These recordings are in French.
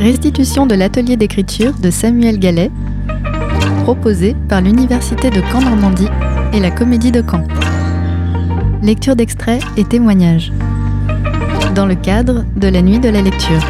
Restitution de l'atelier d'écriture de Samuel Gallet, proposé par l'Université de Caen-Normandie et la Comédie de Caen. Lecture d'extraits et témoignages. Dans le cadre de la nuit de la lecture.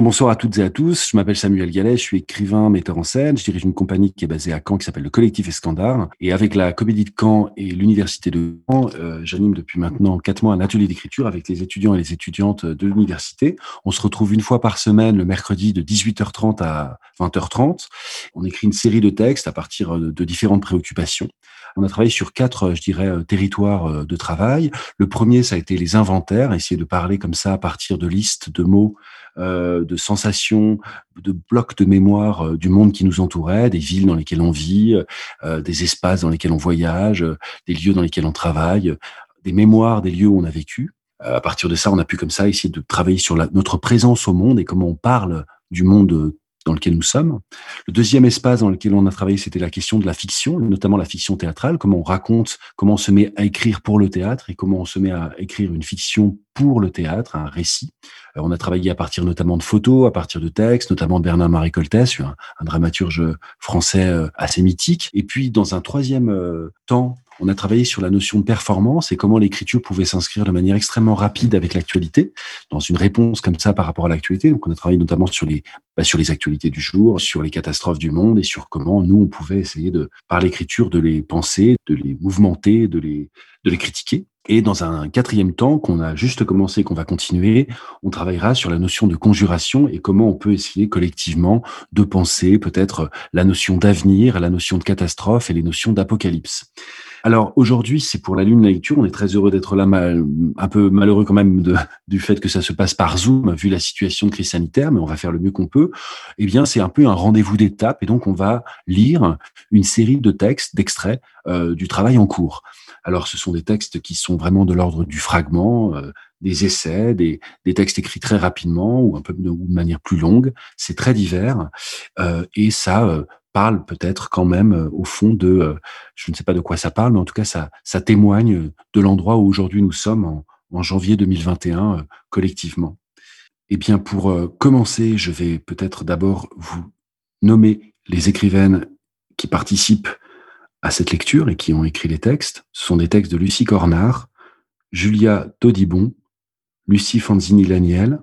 Bonsoir à toutes et à tous. Je m'appelle Samuel Gallet, je suis écrivain, metteur en scène. Je dirige une compagnie qui est basée à Caen qui s'appelle le Collectif Escandard. Et avec la Comédie de Caen et l'Université de Caen, euh, j'anime depuis maintenant quatre mois un atelier d'écriture avec les étudiants et les étudiantes de l'université. On se retrouve une fois par semaine le mercredi de 18h30 à 20h30. On écrit une série de textes à partir de différentes préoccupations. On a travaillé sur quatre, je dirais, euh, territoires euh, de travail. Le premier, ça a été les inventaires, essayer de parler comme ça à partir de listes de mots euh, de sensations, de blocs de mémoire euh, du monde qui nous entourait, des villes dans lesquelles on vit, euh, des espaces dans lesquels on voyage, des lieux dans lesquels on travaille, des mémoires des lieux où on a vécu. À partir de ça, on a pu comme ça essayer de travailler sur notre présence au monde et comment on parle du monde dans lequel nous sommes. Le deuxième espace dans lequel on a travaillé, c'était la question de la fiction, notamment la fiction théâtrale, comment on raconte, comment on se met à écrire pour le théâtre et comment on se met à écrire une fiction pour le théâtre, un récit. Euh, on a travaillé à partir notamment de photos, à partir de textes, notamment de Bernard-Marie Coltès, un, un, dramaturge français euh, assez mythique. Et puis, dans un troisième euh, temps, on a travaillé sur la notion de performance et comment l'écriture pouvait s'inscrire de manière extrêmement rapide avec l'actualité, dans une réponse comme ça par rapport à l'actualité. Donc, on a travaillé notamment sur les, bah, sur les actualités du jour, sur les catastrophes du monde et sur comment nous, on pouvait essayer de, par l'écriture, de les penser, de les mouvementer, de les, de les critiquer. Et dans un quatrième temps qu'on a juste commencé, qu'on va continuer, on travaillera sur la notion de conjuration et comment on peut essayer collectivement de penser peut-être la notion d'avenir, la notion de catastrophe et les notions d'apocalypse. Alors aujourd'hui, c'est pour la Lune la lecture. On est très heureux d'être là, un peu malheureux quand même de, du fait que ça se passe par Zoom, vu la situation de crise sanitaire, mais on va faire le mieux qu'on peut. Eh bien, c'est un peu un rendez-vous d'étape, et donc on va lire une série de textes, d'extraits euh, du travail en cours. Alors, ce sont des textes qui sont vraiment de l'ordre du fragment, euh, des essais, des, des, textes écrits très rapidement ou un peu de, manière plus longue. C'est très divers euh, et ça euh, parle peut-être quand même euh, au fond de, euh, je ne sais pas de quoi ça parle, mais en tout cas ça, témoigne de l'endroit où aujourd'hui nous sommes en, en janvier 2021 euh, collectivement. Eh bien, pour commencer, je vais peut-être d'abord vous nommer les écrivaines qui participent à cette lecture et qui ont écrit les textes. Ce sont des textes de Lucie Cornard, Julia Todibon, Lucie Fanzini-Laniel,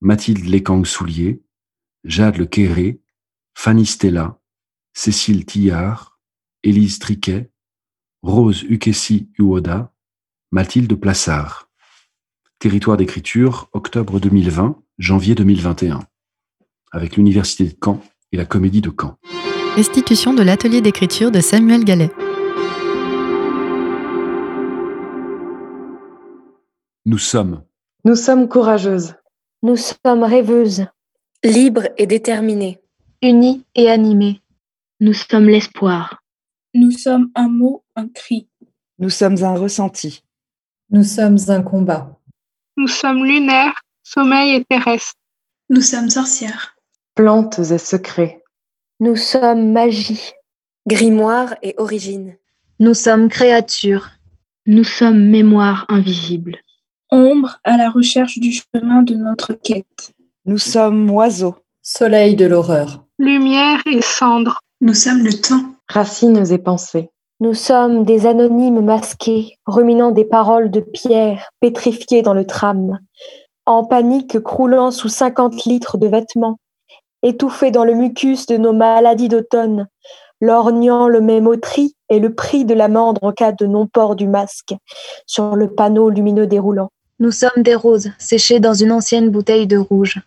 Mathilde Lécang-Soulier, Jade Le Quéré, Fanny Stella, Cécile Tillard, Élise Triquet, Rose Ukessi Uoda, Mathilde Plassard. Territoire d'écriture, octobre 2020, janvier 2021, avec l'Université de Caen et la Comédie de Caen. Restitution de l'atelier d'écriture de Samuel Gallet. Nous sommes. Nous sommes courageuses. Nous sommes rêveuses. Libres et déterminées. Unies et animées. Nous sommes l'espoir. Nous sommes un mot, un cri. Nous sommes un ressenti. Nous sommes un combat. Nous sommes lunaires, sommeil et terrestre. Nous sommes sorcières. Plantes et secrets. Nous sommes magie. Grimoire et origine. Nous sommes créatures. Nous sommes mémoire invisible. Ombre à la recherche du chemin de notre quête. Nous sommes oiseaux. Soleil de l'horreur. Lumière et cendre. Nous sommes le temps. Racines et pensées. Nous sommes des anonymes masqués, ruminant des paroles de pierre, pétrifiées dans le tram, en panique croulant sous cinquante litres de vêtements, étouffés dans le mucus de nos maladies d'automne, lorgnant le mémotri et le prix de l'amende en cas de non-port du masque sur le panneau lumineux déroulant. Nous sommes des roses séchées dans une ancienne bouteille de rouge.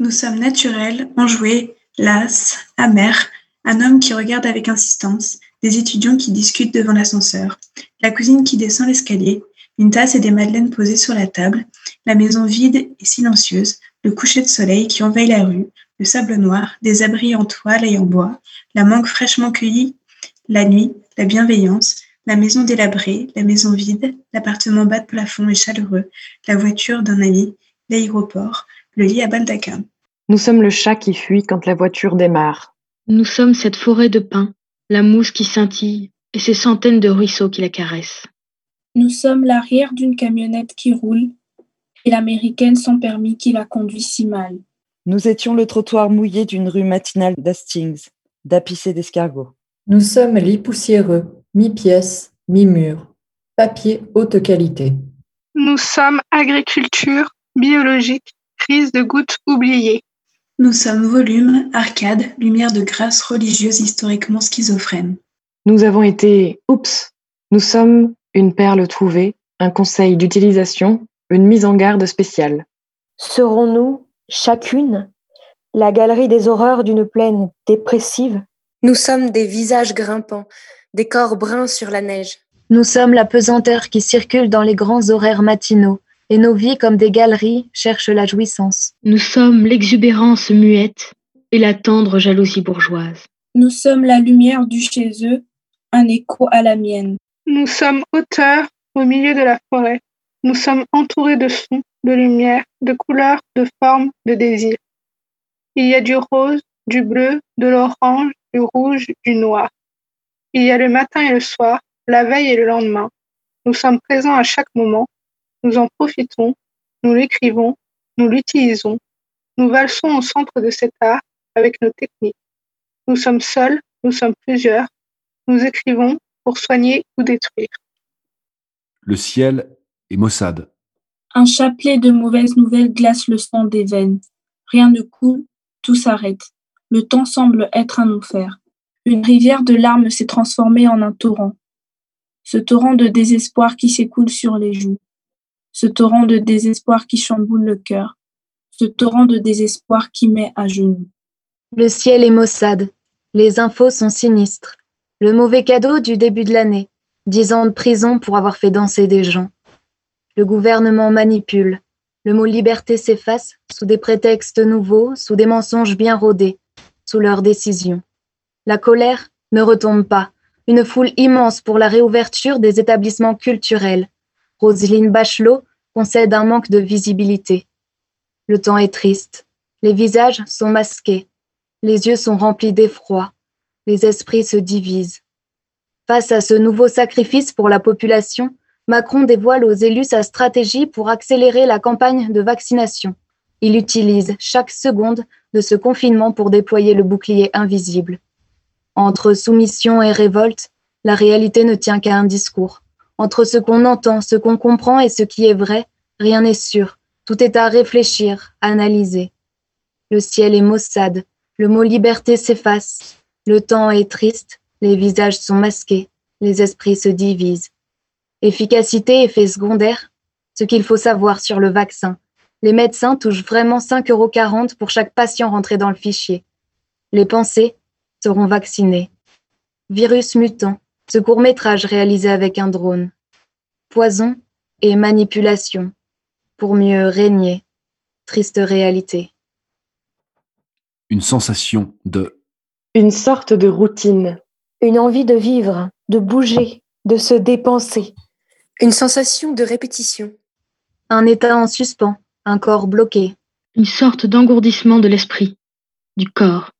Nous sommes naturels, enjoués, lasses, amers, un homme qui regarde avec insistance, des étudiants qui discutent devant l'ascenseur, la cousine qui descend l'escalier, une tasse et des madeleines posées sur la table, la maison vide et silencieuse, le coucher de soleil qui envahit la rue, le sable noir, des abris en toile et en bois, la mangue fraîchement cueillie, la nuit, la bienveillance, la maison délabrée, la maison vide, l'appartement bas de plafond et chaleureux, la voiture d'un ami, l'aéroport, le lit à baldaquin. Nous sommes le chat qui fuit quand la voiture démarre. Nous sommes cette forêt de pins. la mousse qui scintille et ces centaines de ruisseaux qui la caressent. Nous sommes l'arrière d'une camionnette qui roule et l'américaine sans permis qui la conduit si mal. Nous étions le trottoir mouillé d'une rue matinale d'Hastings, d'apis et d'escargots. Nous sommes lits poussiéreux, mi-pièce, mi-mur, papier haute qualité. Nous sommes agriculture, biologique, crise de gouttes oubliées. Nous sommes volume, arcade, lumière de grâce religieuse historiquement schizophrène. Nous avons été oups. Nous sommes une perle trouvée, un conseil d'utilisation, une mise en garde spéciale. Serons-nous, chacune, la galerie des horreurs d'une plaine dépressive? Nous sommes des visages grimpants, des corps bruns sur la neige. Nous sommes la pesanteur qui circule dans les grands horaires matinaux, et nos vies, comme des galeries, cherchent la jouissance. Nous sommes l'exubérance muette et la tendre jalousie bourgeoise. Nous sommes la lumière du chez eux, un écho à la mienne. Nous sommes auteurs au milieu de la forêt. Nous sommes entourés de sons, de lumière, de couleurs, de formes, de désirs. Il y a du rose, du bleu, de l'orange, du rouge, du noir. Il y a le matin et le soir, la veille et le lendemain. Nous sommes présents à chaque moment. Nous en profitons, nous l'écrivons, nous l'utilisons. Nous valsons au centre de cet art avec nos techniques. Nous sommes seuls, nous sommes plusieurs. Nous écrivons pour soigner ou détruire. Le ciel est maussade. Un chapelet de mauvaises nouvelles glace le sang des veines. Rien ne coule, tout s'arrête. Le temps semble être un enfer. Une rivière de larmes s'est transformée en un torrent. Ce torrent de désespoir qui s'écoule sur les joues. Ce torrent de désespoir qui chamboule le cœur. Ce torrent de désespoir qui met à genoux. Le ciel est maussade. Les infos sont sinistres. Le mauvais cadeau du début de l'année. Dix ans de prison pour avoir fait danser des gens. Le gouvernement manipule. Le mot liberté s'efface sous des prétextes nouveaux, sous des mensonges bien rodés, sous leurs décisions. La colère ne retombe pas. Une foule immense pour la réouverture des établissements culturels. Roselyne Bachelot concède un manque de visibilité. Le temps est triste. Les visages sont masqués. Les yeux sont remplis d'effroi. Les esprits se divisent. Face à ce nouveau sacrifice pour la population, Macron dévoile aux élus sa stratégie pour accélérer la campagne de vaccination. Il utilise chaque seconde de ce confinement pour déployer le bouclier invisible. Entre soumission et révolte, la réalité ne tient qu'à un discours. Entre ce qu'on entend, ce qu'on comprend et ce qui est vrai, rien n'est sûr. Tout est à réfléchir, analyser. Le ciel est maussade, le mot liberté s'efface, le temps est triste, les visages sont masqués, les esprits se divisent. Efficacité, effet secondaire, ce qu'il faut savoir sur le vaccin. Les médecins touchent vraiment 5,40 euros pour chaque patient rentré dans le fichier. Les pensées seront vaccinées. Virus mutant, ce court métrage réalisé avec un drone. Poison et manipulation, pour mieux régner. Triste réalité. Une sensation de Une sorte de routine. Une envie de vivre, de bouger, de se dépenser. Une sensation de répétition. Un état en suspens, un corps bloqué. Une sorte d'engourdissement de l'esprit, du corps,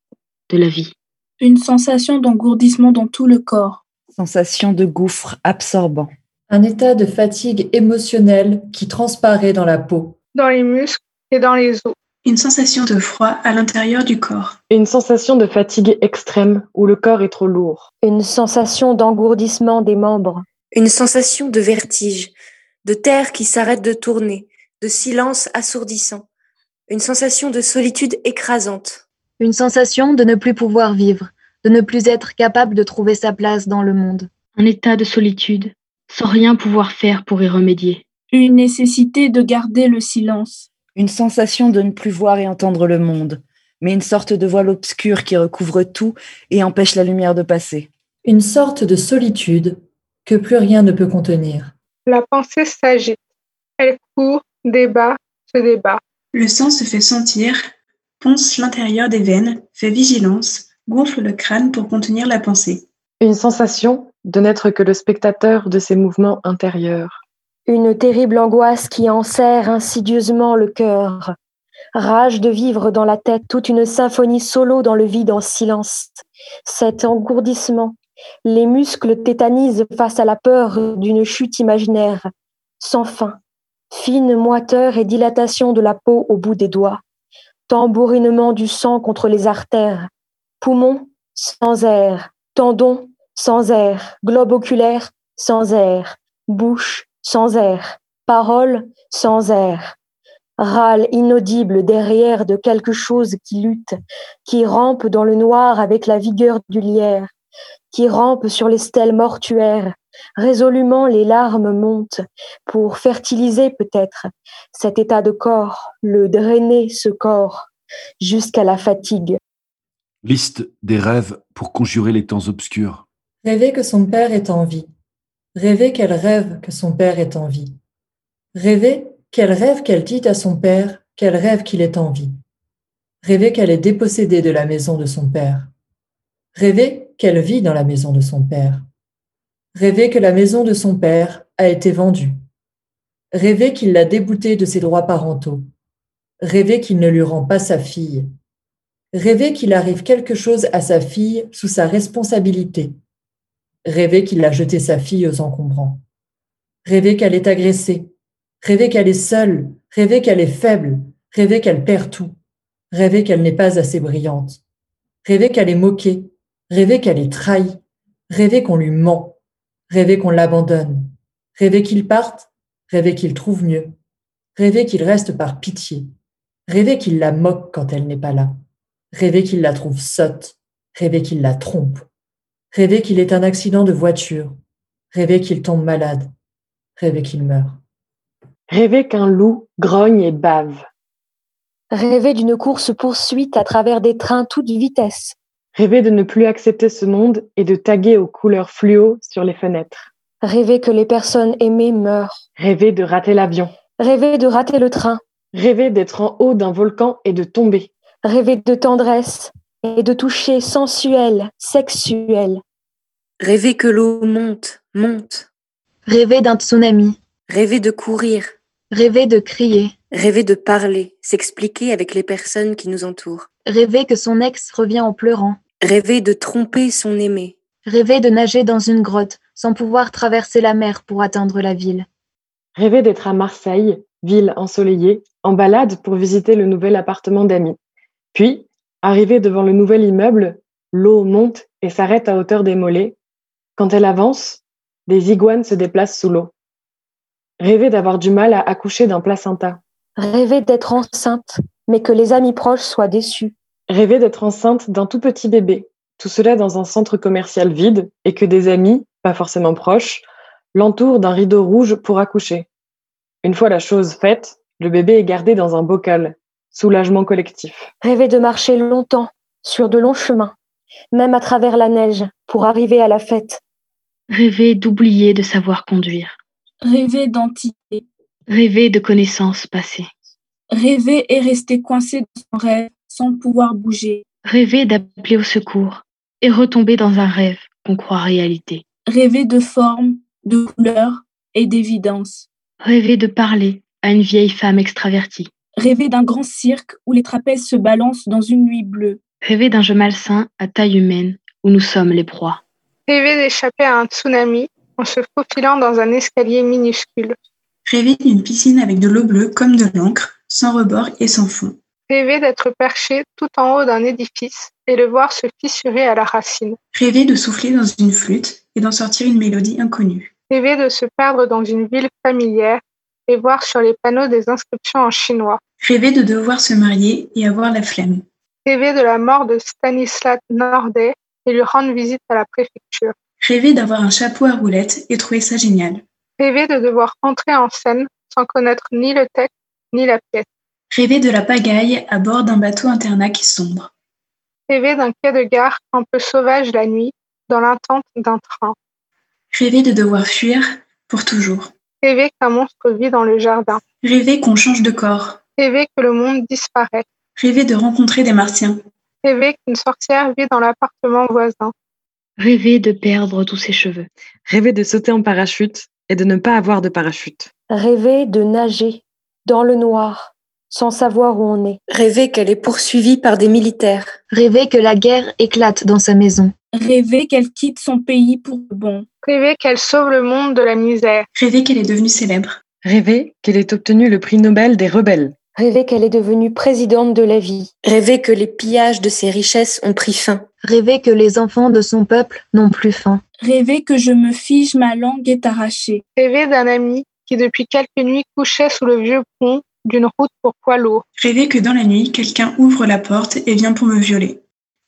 de la vie. Une sensation d'engourdissement dans tout le corps. Sensation de gouffre absorbant. Un état de fatigue émotionnelle qui transparaît dans la peau. Dans les muscles et dans les os. Une sensation de froid à l'intérieur du corps. Une sensation de fatigue extrême où le corps est trop lourd. Une sensation d'engourdissement des membres. Une sensation de vertige, de terre qui s'arrête de tourner, de silence assourdissant. Une sensation de solitude écrasante. Une sensation de ne plus pouvoir vivre, de ne plus être capable de trouver sa place dans le monde. Un état de solitude, sans rien pouvoir faire pour y remédier. Une nécessité de garder le silence. Une sensation de ne plus voir et entendre le monde, mais une sorte de voile obscur qui recouvre tout et empêche la lumière de passer. Une sorte de solitude que plus rien ne peut contenir. La pensée s'agite. Elle court, débat, se débat. Le sang se fait sentir, ponce l'intérieur des veines, fait vigilance, gonfle le crâne pour contenir la pensée. Une sensation de n'être que le spectateur de ses mouvements intérieurs. Une terrible angoisse qui enserre insidieusement le cœur, Rage de vivre dans la tête toute une symphonie solo dans le vide en silence. Cet engourdissement, les muscles tétanisent face à la peur d'une chute imaginaire, sans fin, fine moiteur et dilatation de la peau au bout des doigts, tambourinement du sang contre les artères, poumons sans air, tendons sans air, globe oculaire sans air, bouche sans air, parole sans air, râle inaudible derrière de quelque chose qui lutte, qui rampe dans le noir avec la vigueur du lierre, qui rampe sur les stèles mortuaires. Résolument les larmes montent pour fertiliser peut-être cet état de corps, le drainer ce corps jusqu'à la fatigue. Liste des rêves pour conjurer les temps obscurs. Rêver que son père est en vie. Rêver qu'elle rêve que son père est en vie. Rêver qu'elle rêve qu'elle dit à son père qu'elle rêve qu'il est en vie. Rêver qu'elle est dépossédée de la maison de son père. Rêver qu'elle vit dans la maison de son père. Rêver que la maison de son père a été vendue. Rêver qu'il l'a déboutée de ses droits parentaux. Rêver qu'il ne lui rend pas sa fille. Rêver qu'il arrive quelque chose à sa fille sous sa responsabilité. Rêver qu'il a jeté sa fille aux encombrants. Rêver qu'elle est agressée. Rêver qu'elle est seule. Rêver qu'elle est faible. Rêver qu'elle perd tout. Rêver qu'elle n'est pas assez brillante. Rêver qu'elle est moquée. Rêver qu'elle est trahie. Rêver qu'on lui ment. Rêver qu'on l'abandonne. Rêver qu'il parte. Rêver qu'il trouve mieux. Rêver qu'il reste par pitié. Rêver qu'il la moque quand elle n'est pas là. Rêver qu'il la trouve sotte. Rêver qu'il la trompe. Rêver qu'il est un accident de voiture. Rêver qu'il tombe malade. Rêver qu'il meurt. Rêver qu'un loup grogne et bave. Rêver d'une course-poursuite à travers des trains toute vitesse. Rêver de ne plus accepter ce monde et de taguer aux couleurs fluo sur les fenêtres. Rêver que les personnes aimées meurent. Rêver de rater l'avion. Rêver de rater le train. Rêver d'être en haut d'un volcan et de tomber. Rêver de tendresse et de toucher sensuel, sexuel. Rêver que l'eau monte, monte. Rêver d'un tsunami. Rêver de courir. Rêver de crier. Rêver de parler, s'expliquer avec les personnes qui nous entourent. Rêver que son ex revient en pleurant. Rêver de tromper son aimé. Rêver de nager dans une grotte sans pouvoir traverser la mer pour atteindre la ville. Rêver d'être à Marseille, ville ensoleillée, en balade pour visiter le nouvel appartement d'amis. Puis, arrivé devant le nouvel immeuble, l'eau monte et s'arrête à hauteur des mollets. Quand elle avance, des iguanes se déplacent sous l'eau. Rêver d'avoir du mal à accoucher d'un placenta. Rêver d'être enceinte, mais que les amis proches soient déçus. Rêver d'être enceinte d'un tout petit bébé. Tout cela dans un centre commercial vide et que des amis, pas forcément proches, l'entourent d'un rideau rouge pour accoucher. Une fois la chose faite, le bébé est gardé dans un bocal. Soulagement collectif. Rêver de marcher longtemps, sur de longs chemins, même à travers la neige, pour arriver à la fête. Rêver d'oublier de savoir conduire. Rêver d'entité. Rêver de connaissances passées. Rêver et rester coincé dans son rêve sans pouvoir bouger. Rêver d'appeler au secours et retomber dans un rêve qu'on croit réalité. Rêver de forme, de couleur et d'évidence. Rêver de parler à une vieille femme extravertie. Rêver d'un grand cirque où les trapèzes se balancent dans une nuit bleue. Rêver d'un jeu malsain à taille humaine où nous sommes les proies. Rêver d'échapper à un tsunami en se faufilant dans un escalier minuscule. Rêver d'une piscine avec de l'eau bleue comme de l'encre, sans rebord et sans fond. Rêver d'être perché tout en haut d'un édifice et le voir se fissurer à la racine. Rêver de souffler dans une flûte et d'en sortir une mélodie inconnue. Rêver de se perdre dans une ville familière et voir sur les panneaux des inscriptions en chinois. Rêver de devoir se marier et avoir la flemme. Rêver de la mort de Stanislas Nordet et lui rendre visite à la préfecture. Rêver d'avoir un chapeau à roulettes et trouver ça génial. Rêver de devoir entrer en scène sans connaître ni le texte ni la pièce. Rêver de la pagaille à bord d'un bateau internat qui sombre. Rêver d'un quai de gare un peu sauvage la nuit, dans l'attente d'un train. Rêver de devoir fuir pour toujours. Rêver qu'un monstre vit dans le jardin. Rêver qu'on change de corps. Rêver que le monde disparaît. Rêver de rencontrer des martiens. Rêver qu'une sorcière vit dans l'appartement voisin. Rêver de perdre tous ses cheveux. Rêver de sauter en parachute et de ne pas avoir de parachute. Rêver de nager dans le noir, sans savoir où on est. Rêver qu'elle est poursuivie par des militaires. Rêver que la guerre éclate dans sa maison. Rêver qu'elle quitte son pays pour le bon. Rêver qu'elle sauve le monde de la misère. Rêver qu'elle est devenue célèbre. Rêver qu'elle ait obtenu le prix Nobel des rebelles. Rêver qu'elle est devenue présidente de la vie. Rêver que les pillages de ses richesses ont pris fin. Rêver que les enfants de son peuple n'ont plus faim. Rêver que je me fige, ma langue est arrachée. Rêver d'un ami qui depuis quelques nuits couchait sous le vieux pont d'une route pour poids lourds. Rêver que dans la nuit, quelqu'un ouvre la porte et vient pour me violer.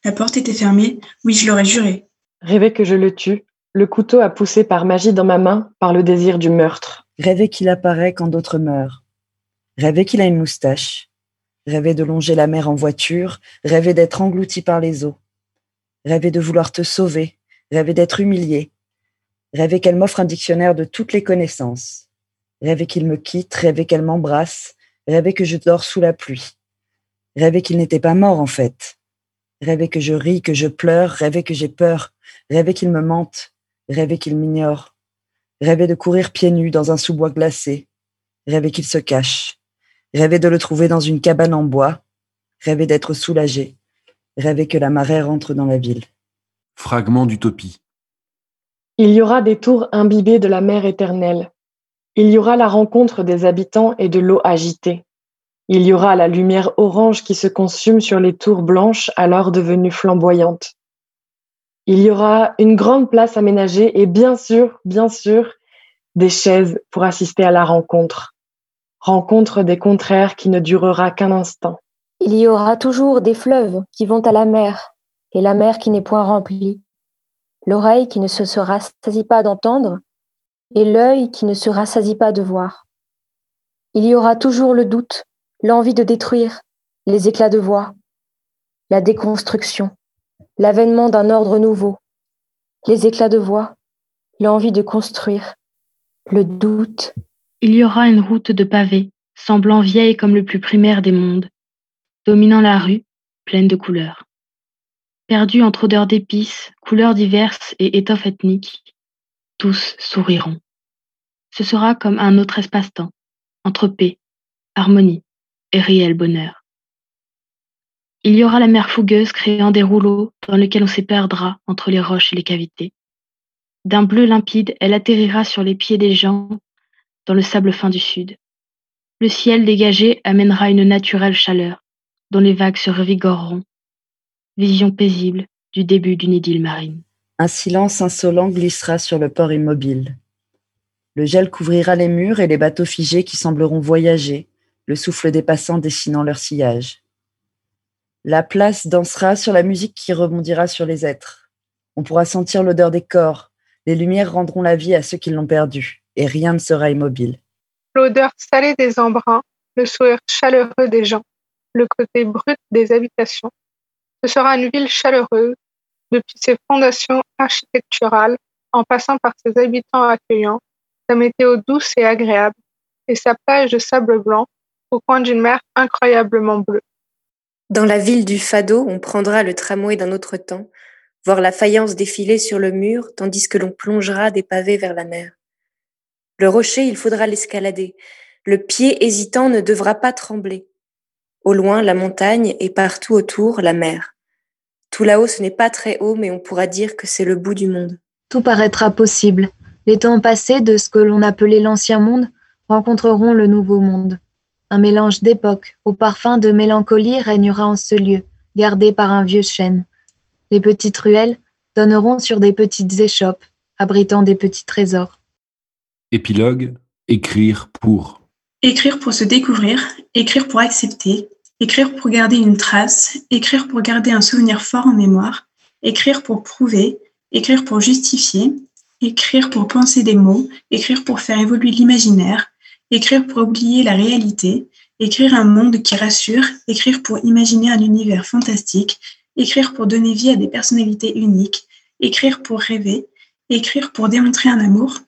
La porte était fermée, oui, je l'aurais juré. Rêver que je le tue, le couteau a poussé par magie dans ma main, par le désir du meurtre. Rêver qu'il apparaît quand d'autres meurent. Rêver qu'il a une moustache. Rêver de longer la mer en voiture. Rêver d'être englouti par les eaux. Rêver de vouloir te sauver. Rêver d'être humilié. Rêver qu'elle m'offre un dictionnaire de toutes les connaissances. Rêver qu'il me quitte. Rêver qu'elle m'embrasse. Rêver que je dors sous la pluie. Rêver qu'il n'était pas mort en fait. Rêver que je ris, que je pleure. Rêver que j'ai peur. Rêver qu'il me mente. Rêver qu'il m'ignore. Rêver de courir pieds nus dans un sous-bois glacé. Rêver qu'il se cache. Rêver de le trouver dans une cabane en bois. Rêver d'être soulagé. Rêver que la marée rentre dans la ville. Fragment d'utopie. Il y aura des tours imbibées de la mer éternelle. Il y aura la rencontre des habitants et de l'eau agitée. Il y aura la lumière orange qui se consume sur les tours blanches alors devenues flamboyantes. Il y aura une grande place aménagée et bien sûr, bien sûr, des chaises pour assister à la rencontre. Rencontre des contraires qui ne durera qu'un instant. Il y aura toujours des fleuves qui vont à la mer, et la mer qui n'est point remplie. L'oreille qui ne se rassasie pas d'entendre, et l'œil qui ne se rassasie pas de voir. Il y aura toujours le doute, l'envie de détruire, les éclats de voix, la déconstruction, l'avènement d'un ordre nouveau, les éclats de voix, l'envie de construire, le doute. Il y aura une route de pavés, semblant vieille comme le plus primaire des mondes, dominant la rue, pleine de couleurs. Perdue entre odeurs d'épices, couleurs diverses et étoffes ethniques, tous souriront. Ce sera comme un autre espace-temps, entre paix, harmonie et réel bonheur. Il y aura la mer fougueuse créant des rouleaux dans lesquels on s'éperdra entre les roches et les cavités. D'un bleu limpide, elle atterrira sur les pieds des gens dans le sable fin du sud. Le ciel dégagé amènera une naturelle chaleur dont les vagues se revigoreront. Vision paisible du début d'une idylle marine. Un silence insolent glissera sur le port immobile. Le gel couvrira les murs et les bateaux figés qui sembleront voyager, le souffle des passants dessinant leur sillage. La place dansera sur la musique qui rebondira sur les êtres. On pourra sentir l'odeur des corps. Les lumières rendront la vie à ceux qui l'ont perdue, et rien ne sera immobile. L'odeur salée des embruns, le sourire chaleureux des gens, le côté brut des habitations. Ce sera une ville chaleureuse, depuis ses fondations architecturales, en passant par ses habitants accueillants, sa météo douce et agréable, et sa plage de sable blanc au coin d'une mer incroyablement bleue. Dans la ville du Fado, on prendra le tramway d'un autre temps, voir la faïence défiler sur le mur, tandis que l'on plongera des pavés vers la mer. Le rocher, il faudra l'escalader. Le pied hésitant ne devra pas trembler. Au loin, la montagne et partout autour, la mer. Tout là-haut, ce n'est pas très haut, mais on pourra dire que c'est le bout du monde. Tout paraîtra possible. Les temps passés de ce que l'on appelait l'ancien monde rencontreront le nouveau monde. Un mélange d'époques, au parfum de mélancolie régnera en ce lieu, gardé par un vieux chêne. Les petites ruelles donneront sur des petites échoppes, abritant des petits trésors. Épilogue Écrire pour. Écrire pour se découvrir, écrire pour accepter, écrire pour garder une trace, écrire pour garder un souvenir fort en mémoire, écrire pour prouver, écrire pour justifier, écrire pour penser des mots, écrire pour faire évoluer l'imaginaire, écrire pour oublier la réalité, écrire un monde qui rassure, écrire pour imaginer un univers fantastique, écrire pour donner vie à des personnalités uniques, écrire pour rêver, écrire pour démontrer un amour,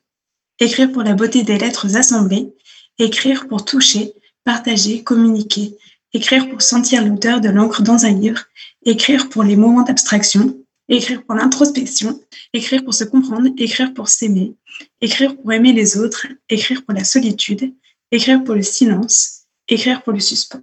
écrire pour la beauté des lettres assemblées, écrire pour toucher, partager, communiquer, écrire pour sentir l'odeur de l'encre dans un livre, écrire pour les moments d'abstraction, écrire pour l'introspection, écrire pour se comprendre, écrire pour s'aimer, écrire pour aimer les autres, écrire pour la solitude, écrire pour le silence, écrire pour le suspens.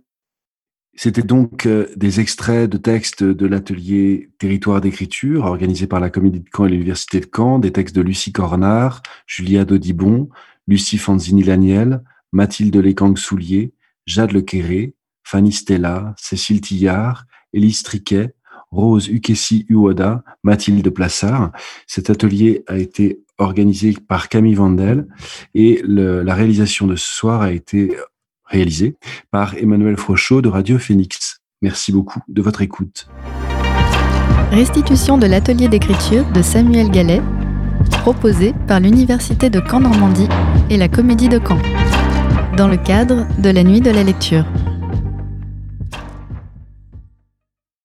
C'était donc euh, des extraits de textes de l'atelier Territoire d'écriture organisé par la Comédie de Caen et l'Université de Caen, des textes de Lucie Cornard, Julia Dodibon, Lucie Fanzini-Laniel, Mathilde Lécang-Soulier, Jade Lequéré, Fanny Stella, Cécile Tillard, Élise Triquet, Rose Ukessi Uoda, Mathilde Plassard. Cet atelier a été organisé par Camille Vandel et la réalisation de ce soir a été réalisée par Emmanuel Frochot de Radio Phoenix. Merci beaucoup de votre écoute. Restitution de l'atelier d'écriture de Samuel Gallet, proposé par l'Université de Caen Normandie et la Comédie de Caen, dans le cadre de la Nuit de la lecture.